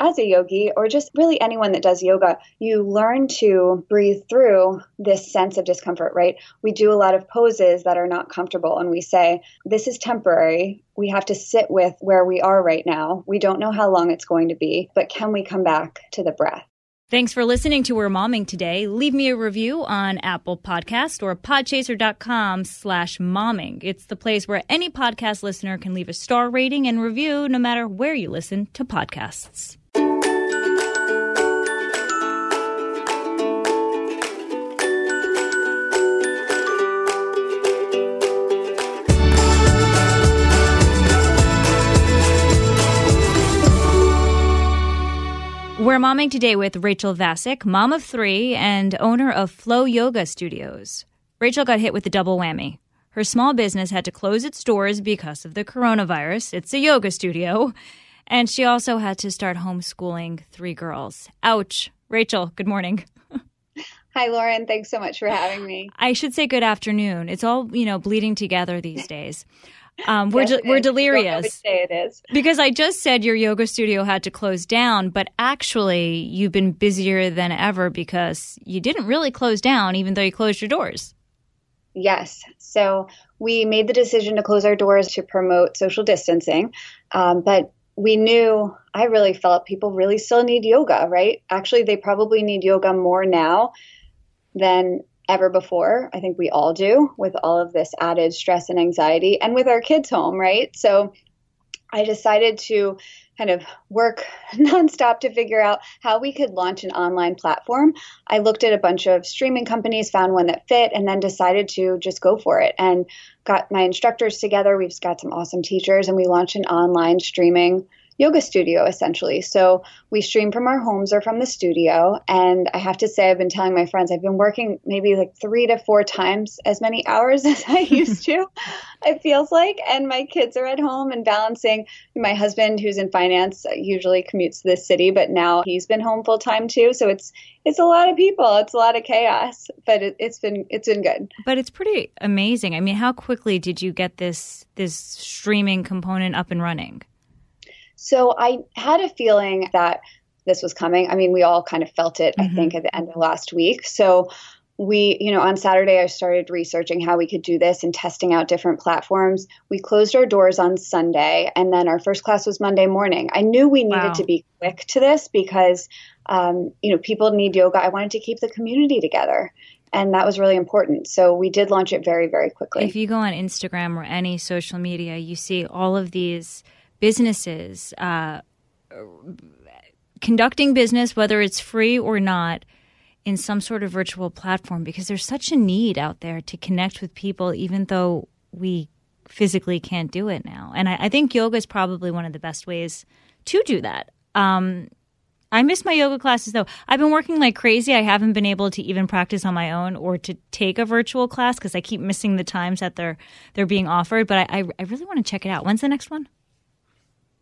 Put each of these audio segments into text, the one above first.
As a yogi, or just really anyone that does yoga, you learn to breathe through this sense of discomfort, right? We do a lot of poses that are not comfortable, and we say, This is temporary. We have to sit with where we are right now. We don't know how long it's going to be, but can we come back to the breath? Thanks for listening to We're Momming today. Leave me a review on Apple Podcast or podchaser.com slash momming. It's the place where any podcast listener can leave a star rating and review no matter where you listen to podcasts. We're momming today with Rachel Vasick, mom of three and owner of Flow Yoga Studios. Rachel got hit with a double whammy. Her small business had to close its doors because of the coronavirus. It's a yoga studio. And she also had to start homeschooling three girls. Ouch. Rachel, good morning. Hi, Lauren. Thanks so much for having me. I should say good afternoon. It's all, you know, bleeding together these days. Um, we're de- we're delirious. it is because I just said your yoga studio had to close down, but actually you've been busier than ever because you didn't really close down, even though you closed your doors. Yes. So we made the decision to close our doors to promote social distancing, um, but we knew I really felt people really still need yoga, right? Actually, they probably need yoga more now than ever before. I think we all do with all of this added stress and anxiety and with our kids home, right? So I decided to kind of work nonstop to figure out how we could launch an online platform. I looked at a bunch of streaming companies, found one that fit, and then decided to just go for it and got my instructors together. We've got some awesome teachers, and we launched an online streaming yoga studio essentially. So we stream from our homes or from the studio. And I have to say, I've been telling my friends, I've been working maybe like three to four times as many hours as I used to, it feels like. And my kids are at home and balancing. My husband, who's in finance, usually commutes to the city, but now he's been home full time too. So it's, it's a lot of people. It's a lot of chaos, but it, it's been it's been good. But it's pretty amazing. I mean, how quickly did you get this this streaming component up and running? So I had a feeling that this was coming. I mean, we all kind of felt it, mm-hmm. I think, at the end of last week. So we, you know, on Saturday, I started researching how we could do this and testing out different platforms. We closed our doors on Sunday, and then our first class was Monday morning. I knew we needed wow. to be quick to this because, um, you know, people need yoga. I wanted to keep the community together. And that was really important. So we did launch it very, very quickly. If you go on Instagram or any social media, you see all of these businesses uh, conducting business, whether it's free or not, in some sort of virtual platform because there's such a need out there to connect with people, even though we physically can't do it now. And I, I think yoga is probably one of the best ways to do that. Um, I miss my yoga classes though. I've been working like crazy. I haven't been able to even practice on my own or to take a virtual class because I keep missing the times that they're they're being offered. But I, I, I really want to check it out. When's the next one?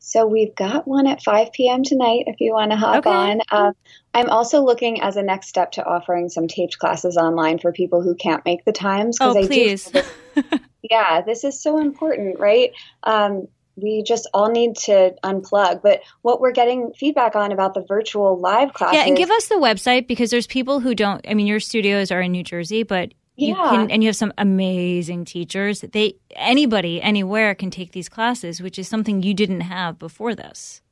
So we've got one at 5 p.m. tonight if you want to hop okay. on. Um, I'm also looking as a next step to offering some taped classes online for people who can't make the times. Oh, I please. Do, yeah, this is so important, right? Um, we just all need to unplug. But what we're getting feedback on about the virtual live classes. Yeah, and give us the website because there's people who don't. I mean, your studios are in New Jersey, but you yeah. can and you have some amazing teachers. They anybody anywhere can take these classes which is something you didn't have before this.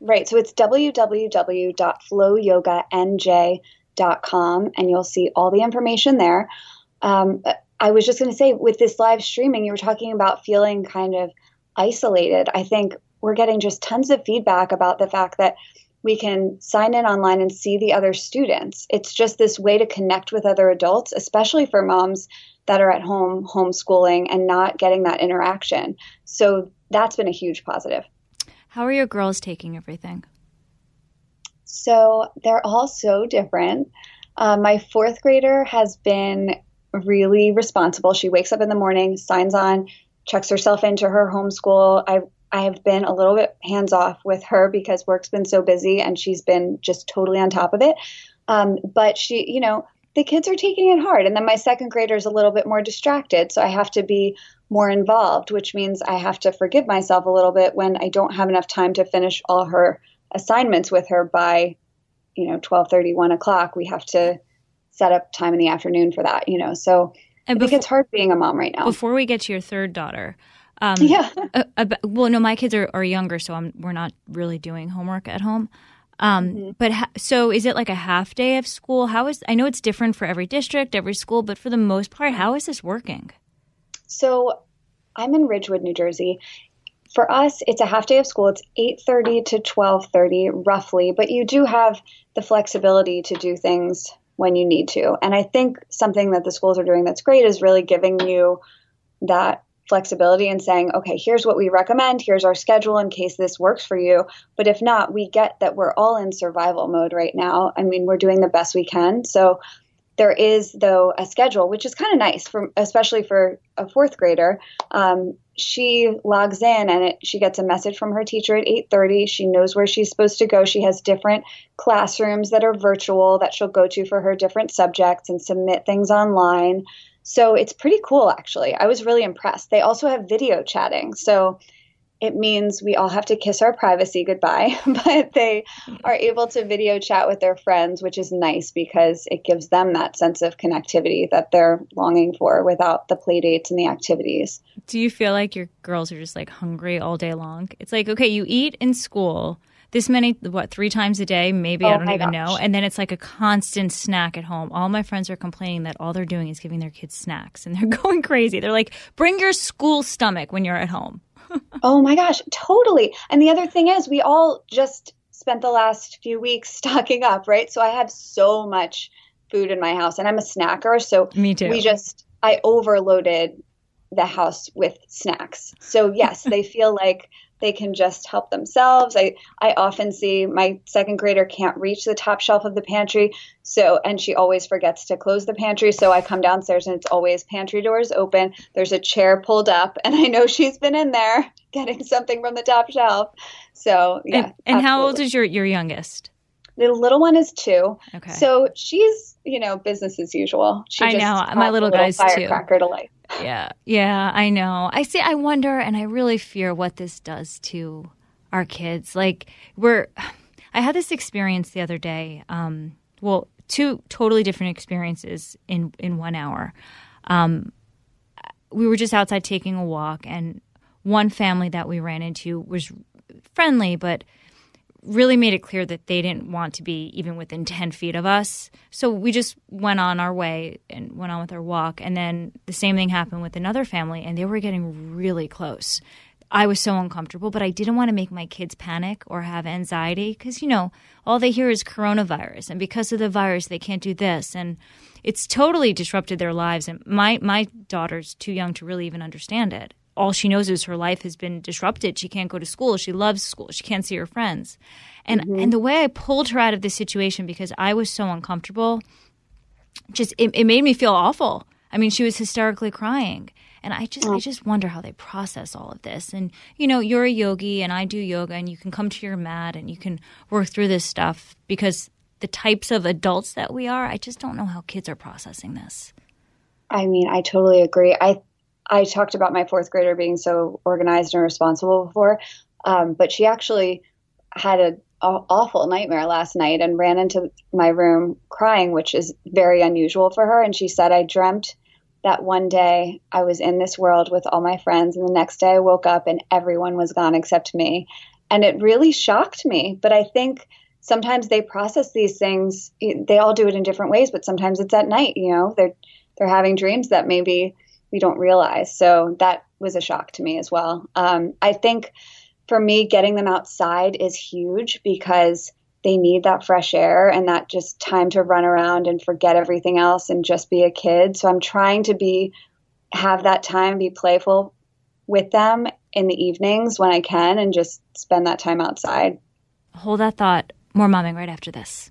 Right. So it's www.flowyoganj.com and you'll see all the information there. Um, i was just going to say with this live streaming you were talking about feeling kind of isolated. I think we're getting just tons of feedback about the fact that we can sign in online and see the other students. It's just this way to connect with other adults, especially for moms that are at home homeschooling and not getting that interaction. So that's been a huge positive. How are your girls taking everything? So they're all so different. Uh, my fourth grader has been really responsible. She wakes up in the morning, signs on, checks herself into her homeschool. I I have been a little bit hands off with her because work's been so busy and she's been just totally on top of it. Um, but she, you know, the kids are taking it hard. And then my second grader is a little bit more distracted. So I have to be more involved, which means I have to forgive myself a little bit when I don't have enough time to finish all her assignments with her by, you know, 12 30, 1 o'clock. We have to set up time in the afternoon for that, you know. So and I before, think it's hard being a mom right now. Before we get to your third daughter, um, yeah. uh, uh, well, no, my kids are, are younger, so I'm, we're not really doing homework at home. Um, mm-hmm. But ha- so is it like a half day of school? How is I know it's different for every district, every school, but for the most part, how is this working? So I'm in Ridgewood, New Jersey. For us, it's a half day of school. It's 8:30 to 12:30 roughly, but you do have the flexibility to do things when you need to. And I think something that the schools are doing that's great is really giving you that flexibility and saying, okay, here's what we recommend, here's our schedule in case this works for you. But if not, we get that we're all in survival mode right now. I mean, we're doing the best we can. So there is, though, a schedule, which is kind of nice, for, especially for a fourth grader. Um, she logs in and it, she gets a message from her teacher at 8.30 she knows where she's supposed to go she has different classrooms that are virtual that she'll go to for her different subjects and submit things online so it's pretty cool, actually. I was really impressed. They also have video chatting. So it means we all have to kiss our privacy goodbye, but they are able to video chat with their friends, which is nice because it gives them that sense of connectivity that they're longing for without the play dates and the activities. Do you feel like your girls are just like hungry all day long? It's like, okay, you eat in school this many what three times a day? Maybe oh i don't even gosh. know and then it's like a constant snack at home. All my friends are complaining that all they're doing is giving their kids snacks and they're going crazy. They're like bring your school stomach when you're at home. Oh my gosh totally. And the other thing is we all just spent the last few weeks stocking up right? So i have so much food in my house and i'm a snacker so me too. we just i overloaded the house with snacks so yes they feel like they can just help themselves. I, I often see my second grader can't reach the top shelf of the pantry. So, and she always forgets to close the pantry. So I come downstairs and it's always pantry doors open. There's a chair pulled up and I know she's been in there getting something from the top shelf. So yeah. And, and how old is your, your youngest? The little one is two. Okay. So she's, you know, business as usual. She I know. My little, guy's firecracker too. to life yeah. Yeah, I know. I see I wonder and I really fear what this does to our kids. Like we're I had this experience the other day. Um, well, two totally different experiences in in one hour. Um, we were just outside taking a walk and one family that we ran into was friendly but really made it clear that they didn't want to be even within 10 feet of us. So we just went on our way and went on with our walk. And then the same thing happened with another family, and they were getting really close. I was so uncomfortable, but I didn't want to make my kids panic or have anxiety because, you know, all they hear is coronavirus. And because of the virus, they can't do this. And it's totally disrupted their lives. And my, my daughter's too young to really even understand it all she knows is her life has been disrupted. She can't go to school. She loves school. She can't see her friends. And mm-hmm. and the way I pulled her out of this situation because I was so uncomfortable, just it, it made me feel awful. I mean, she was hysterically crying. And I just, I just wonder how they process all of this. And you know, you're a yogi, and I do yoga, and you can come to your mat and you can work through this stuff because the types of adults that we are, I just don't know how kids are processing this. I mean, I totally agree. I I talked about my fourth grader being so organized and responsible before, um, but she actually had an awful nightmare last night and ran into my room crying, which is very unusual for her. And she said, I dreamt that one day I was in this world with all my friends, and the next day I woke up and everyone was gone except me. And it really shocked me. But I think sometimes they process these things. They all do it in different ways, but sometimes it's at night. You know, they're they're having dreams that maybe we don't realize. So that was a shock to me as well. Um, I think for me, getting them outside is huge because they need that fresh air and that just time to run around and forget everything else and just be a kid. So I'm trying to be have that time, be playful with them in the evenings when I can and just spend that time outside. Hold that thought More momming right after this.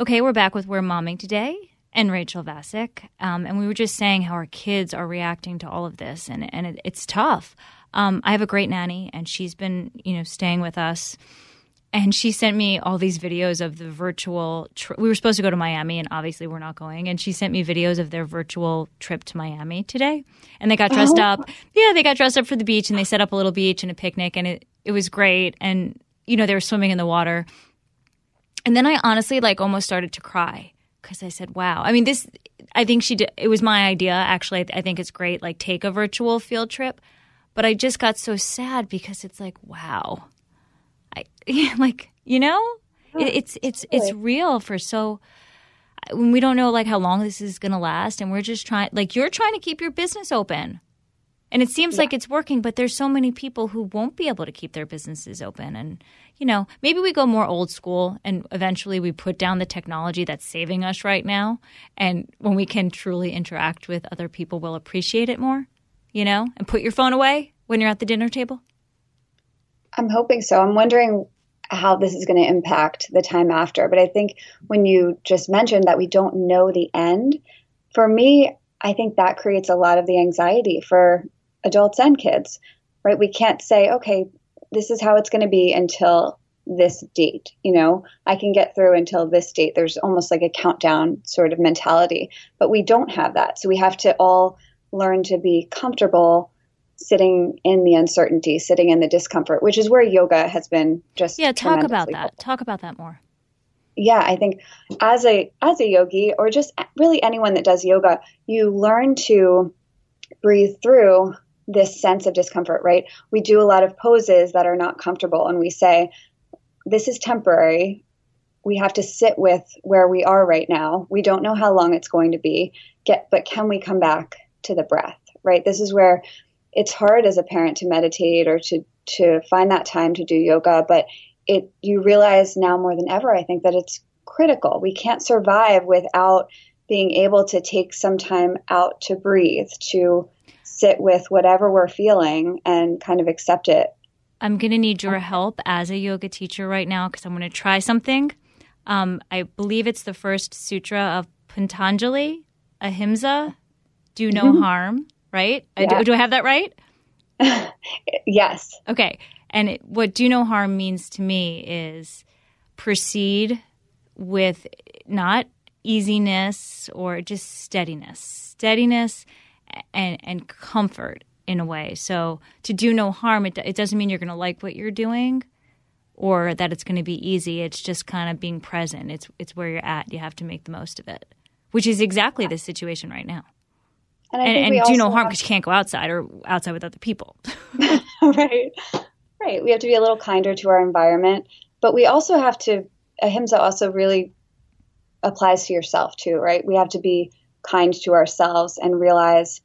Okay, we're back with We're Momming today and Rachel Vasick. Um, and we were just saying how our kids are reacting to all of this, and, and it, it's tough. Um, I have a great nanny, and she's been, you know, staying with us. And she sent me all these videos of the virtual. Tri- we were supposed to go to Miami, and obviously we're not going. And she sent me videos of their virtual trip to Miami today. And they got dressed oh. up. Yeah, they got dressed up for the beach, and they set up a little beach and a picnic, and it it was great. And you know, they were swimming in the water. And then I honestly like almost started to cry because I said, wow. I mean, this, I think she did, it was my idea. Actually, I think it's great. Like, take a virtual field trip. But I just got so sad because it's like, wow. I, like, you know, it, it's, it's, it's real for so, when we don't know like how long this is going to last and we're just trying, like, you're trying to keep your business open. And it seems yeah. like it's working, but there's so many people who won't be able to keep their businesses open. And, you know, maybe we go more old school and eventually we put down the technology that's saving us right now. And when we can truly interact with other people, we'll appreciate it more, you know, and put your phone away when you're at the dinner table. I'm hoping so. I'm wondering how this is going to impact the time after. But I think when you just mentioned that we don't know the end, for me, I think that creates a lot of the anxiety for adults and kids, right? We can't say, okay, this is how it's going to be until this date. You know, I can get through until this date. There's almost like a countdown sort of mentality, but we don't have that. So we have to all learn to be comfortable sitting in the uncertainty, sitting in the discomfort, which is where yoga has been just Yeah, talk about that. Helpful. Talk about that more. Yeah, I think as a as a yogi or just really anyone that does yoga, you learn to breathe through this sense of discomfort, right? We do a lot of poses that are not comfortable and we say, this is temporary. We have to sit with where we are right now. We don't know how long it's going to be. Get, but can we come back to the breath, right? This is where it's hard as a parent to meditate or to to find that time to do yoga, but it you realize now more than ever, I think that it's critical. We can't survive without being able to take some time out to breathe, to sit with whatever we're feeling and kind of accept it. I'm going to need your help as a yoga teacher right now because I'm going to try something. Um, I believe it's the first sutra of Patanjali, Ahimsa, do no mm-hmm. harm, right? Yeah. Do, do I have that right? yes. Okay. And it, what do no harm means to me is proceed with not easiness or just steadiness. Steadiness and and comfort in a way. So to do no harm, it it doesn't mean you're going to like what you're doing or that it's going to be easy. It's just kind of being present. It's it's where you're at. You have to make the most of it, which is exactly the situation right now. And, and, and do no harm because you can't go outside or outside with other people. right, right. We have to be a little kinder to our environment, but we also have to. Ahimsa also really applies to yourself too, right? We have to be kind to ourselves and realize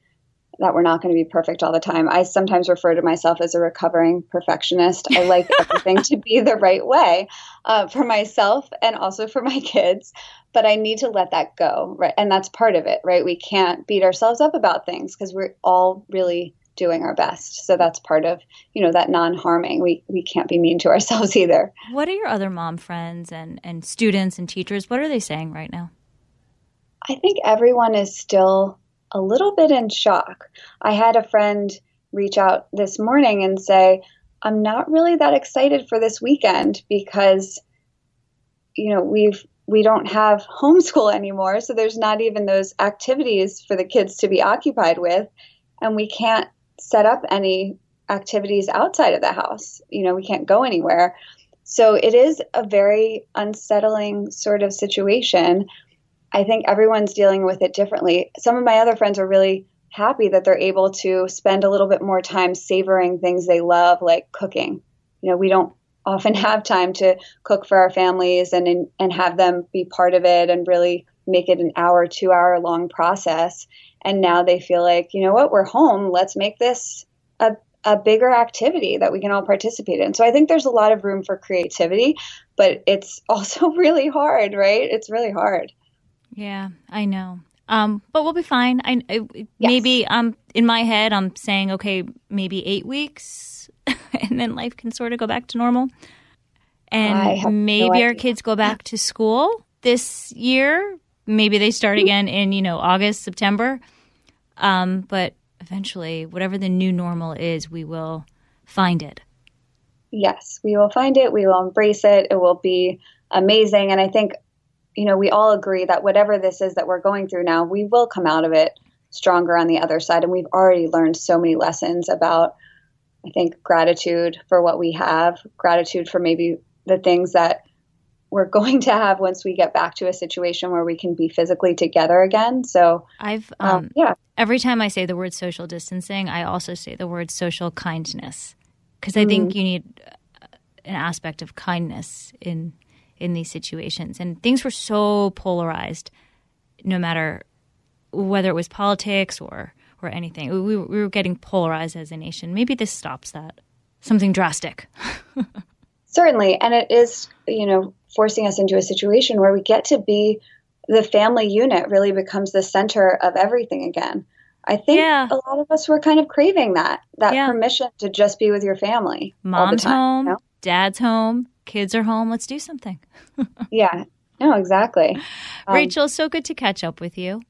that we're not going to be perfect all the time. I sometimes refer to myself as a recovering perfectionist. I like everything to be the right way uh, for myself and also for my kids, but I need to let that go, right? And that's part of it, right? We can't beat ourselves up about things because we're all really doing our best. So that's part of, you know, that non-harming. We we can't be mean to ourselves either. What are your other mom friends and and students and teachers? What are they saying right now? I think everyone is still a little bit in shock. I had a friend reach out this morning and say, I'm not really that excited for this weekend because you know, we've we don't have homeschool anymore, so there's not even those activities for the kids to be occupied with and we can't set up any activities outside of the house. You know, we can't go anywhere. So it is a very unsettling sort of situation. I think everyone's dealing with it differently. Some of my other friends are really happy that they're able to spend a little bit more time savoring things they love, like cooking. You know, we don't often have time to cook for our families and and have them be part of it and really make it an hour, two hour long process. And now they feel like, you know what, we're home. Let's make this a, a bigger activity that we can all participate in. So I think there's a lot of room for creativity, but it's also really hard, right? It's really hard. Yeah, I know. Um, but we'll be fine. I, I yes. maybe um in my head I'm saying okay, maybe eight weeks, and then life can sort of go back to normal, and maybe no our kids go back to school this year. Maybe they start mm-hmm. again in you know August, September. Um, but eventually, whatever the new normal is, we will find it. Yes, we will find it. We will embrace it. It will be amazing. And I think you know, we all agree that whatever this is that we're going through now, we will come out of it stronger on the other side. And we've already learned so many lessons about, I think, gratitude for what we have, gratitude for maybe the things that we're going to have once we get back to a situation where we can be physically together again. So I've, um, um, yeah. Every time I say the word social distancing, I also say the word social kindness because I mm-hmm. think you need an aspect of kindness in in these situations. And things were so polarized, no matter whether it was politics or or anything. We, we were getting polarized as a nation. Maybe this stops that. Something drastic. Certainly, and it is, you know, forcing us into a situation where we get to be the family unit really becomes the center of everything again. I think yeah. a lot of us were kind of craving that that yeah. permission to just be with your family. Mom's home, you know? dad's home, kids are home. Let's do something. yeah. No, exactly. Um, Rachel, so good to catch up with you.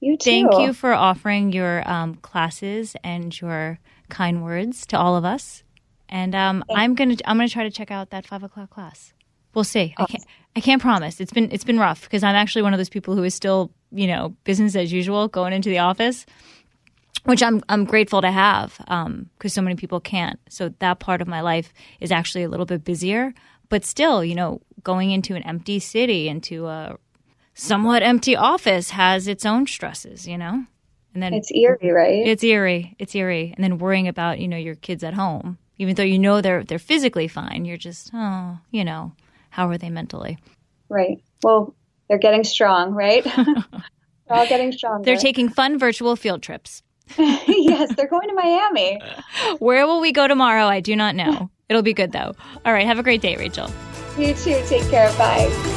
You too. Thank you for offering your um, classes and your kind words to all of us. And um, I'm gonna I'm gonna try to check out that five o'clock class. We'll see. Awesome. I can't I can't promise. It's been it's been rough because I'm actually one of those people who is still you know business as usual going into the office which I'm I'm grateful to have because um, so many people can't. So that part of my life is actually a little bit busier, but still, you know, going into an empty city, into a somewhat empty office, has its own stresses, you know. And then it's eerie, right? It's eerie. It's eerie. And then worrying about you know your kids at home, even though you know they're they're physically fine, you're just oh, you know, how are they mentally? Right. Well, they're getting strong, right? they're all getting stronger. They're taking fun virtual field trips. yes, they're going to Miami. Where will we go tomorrow? I do not know. It'll be good though. All right, have a great day, Rachel. You too. Take care. Bye.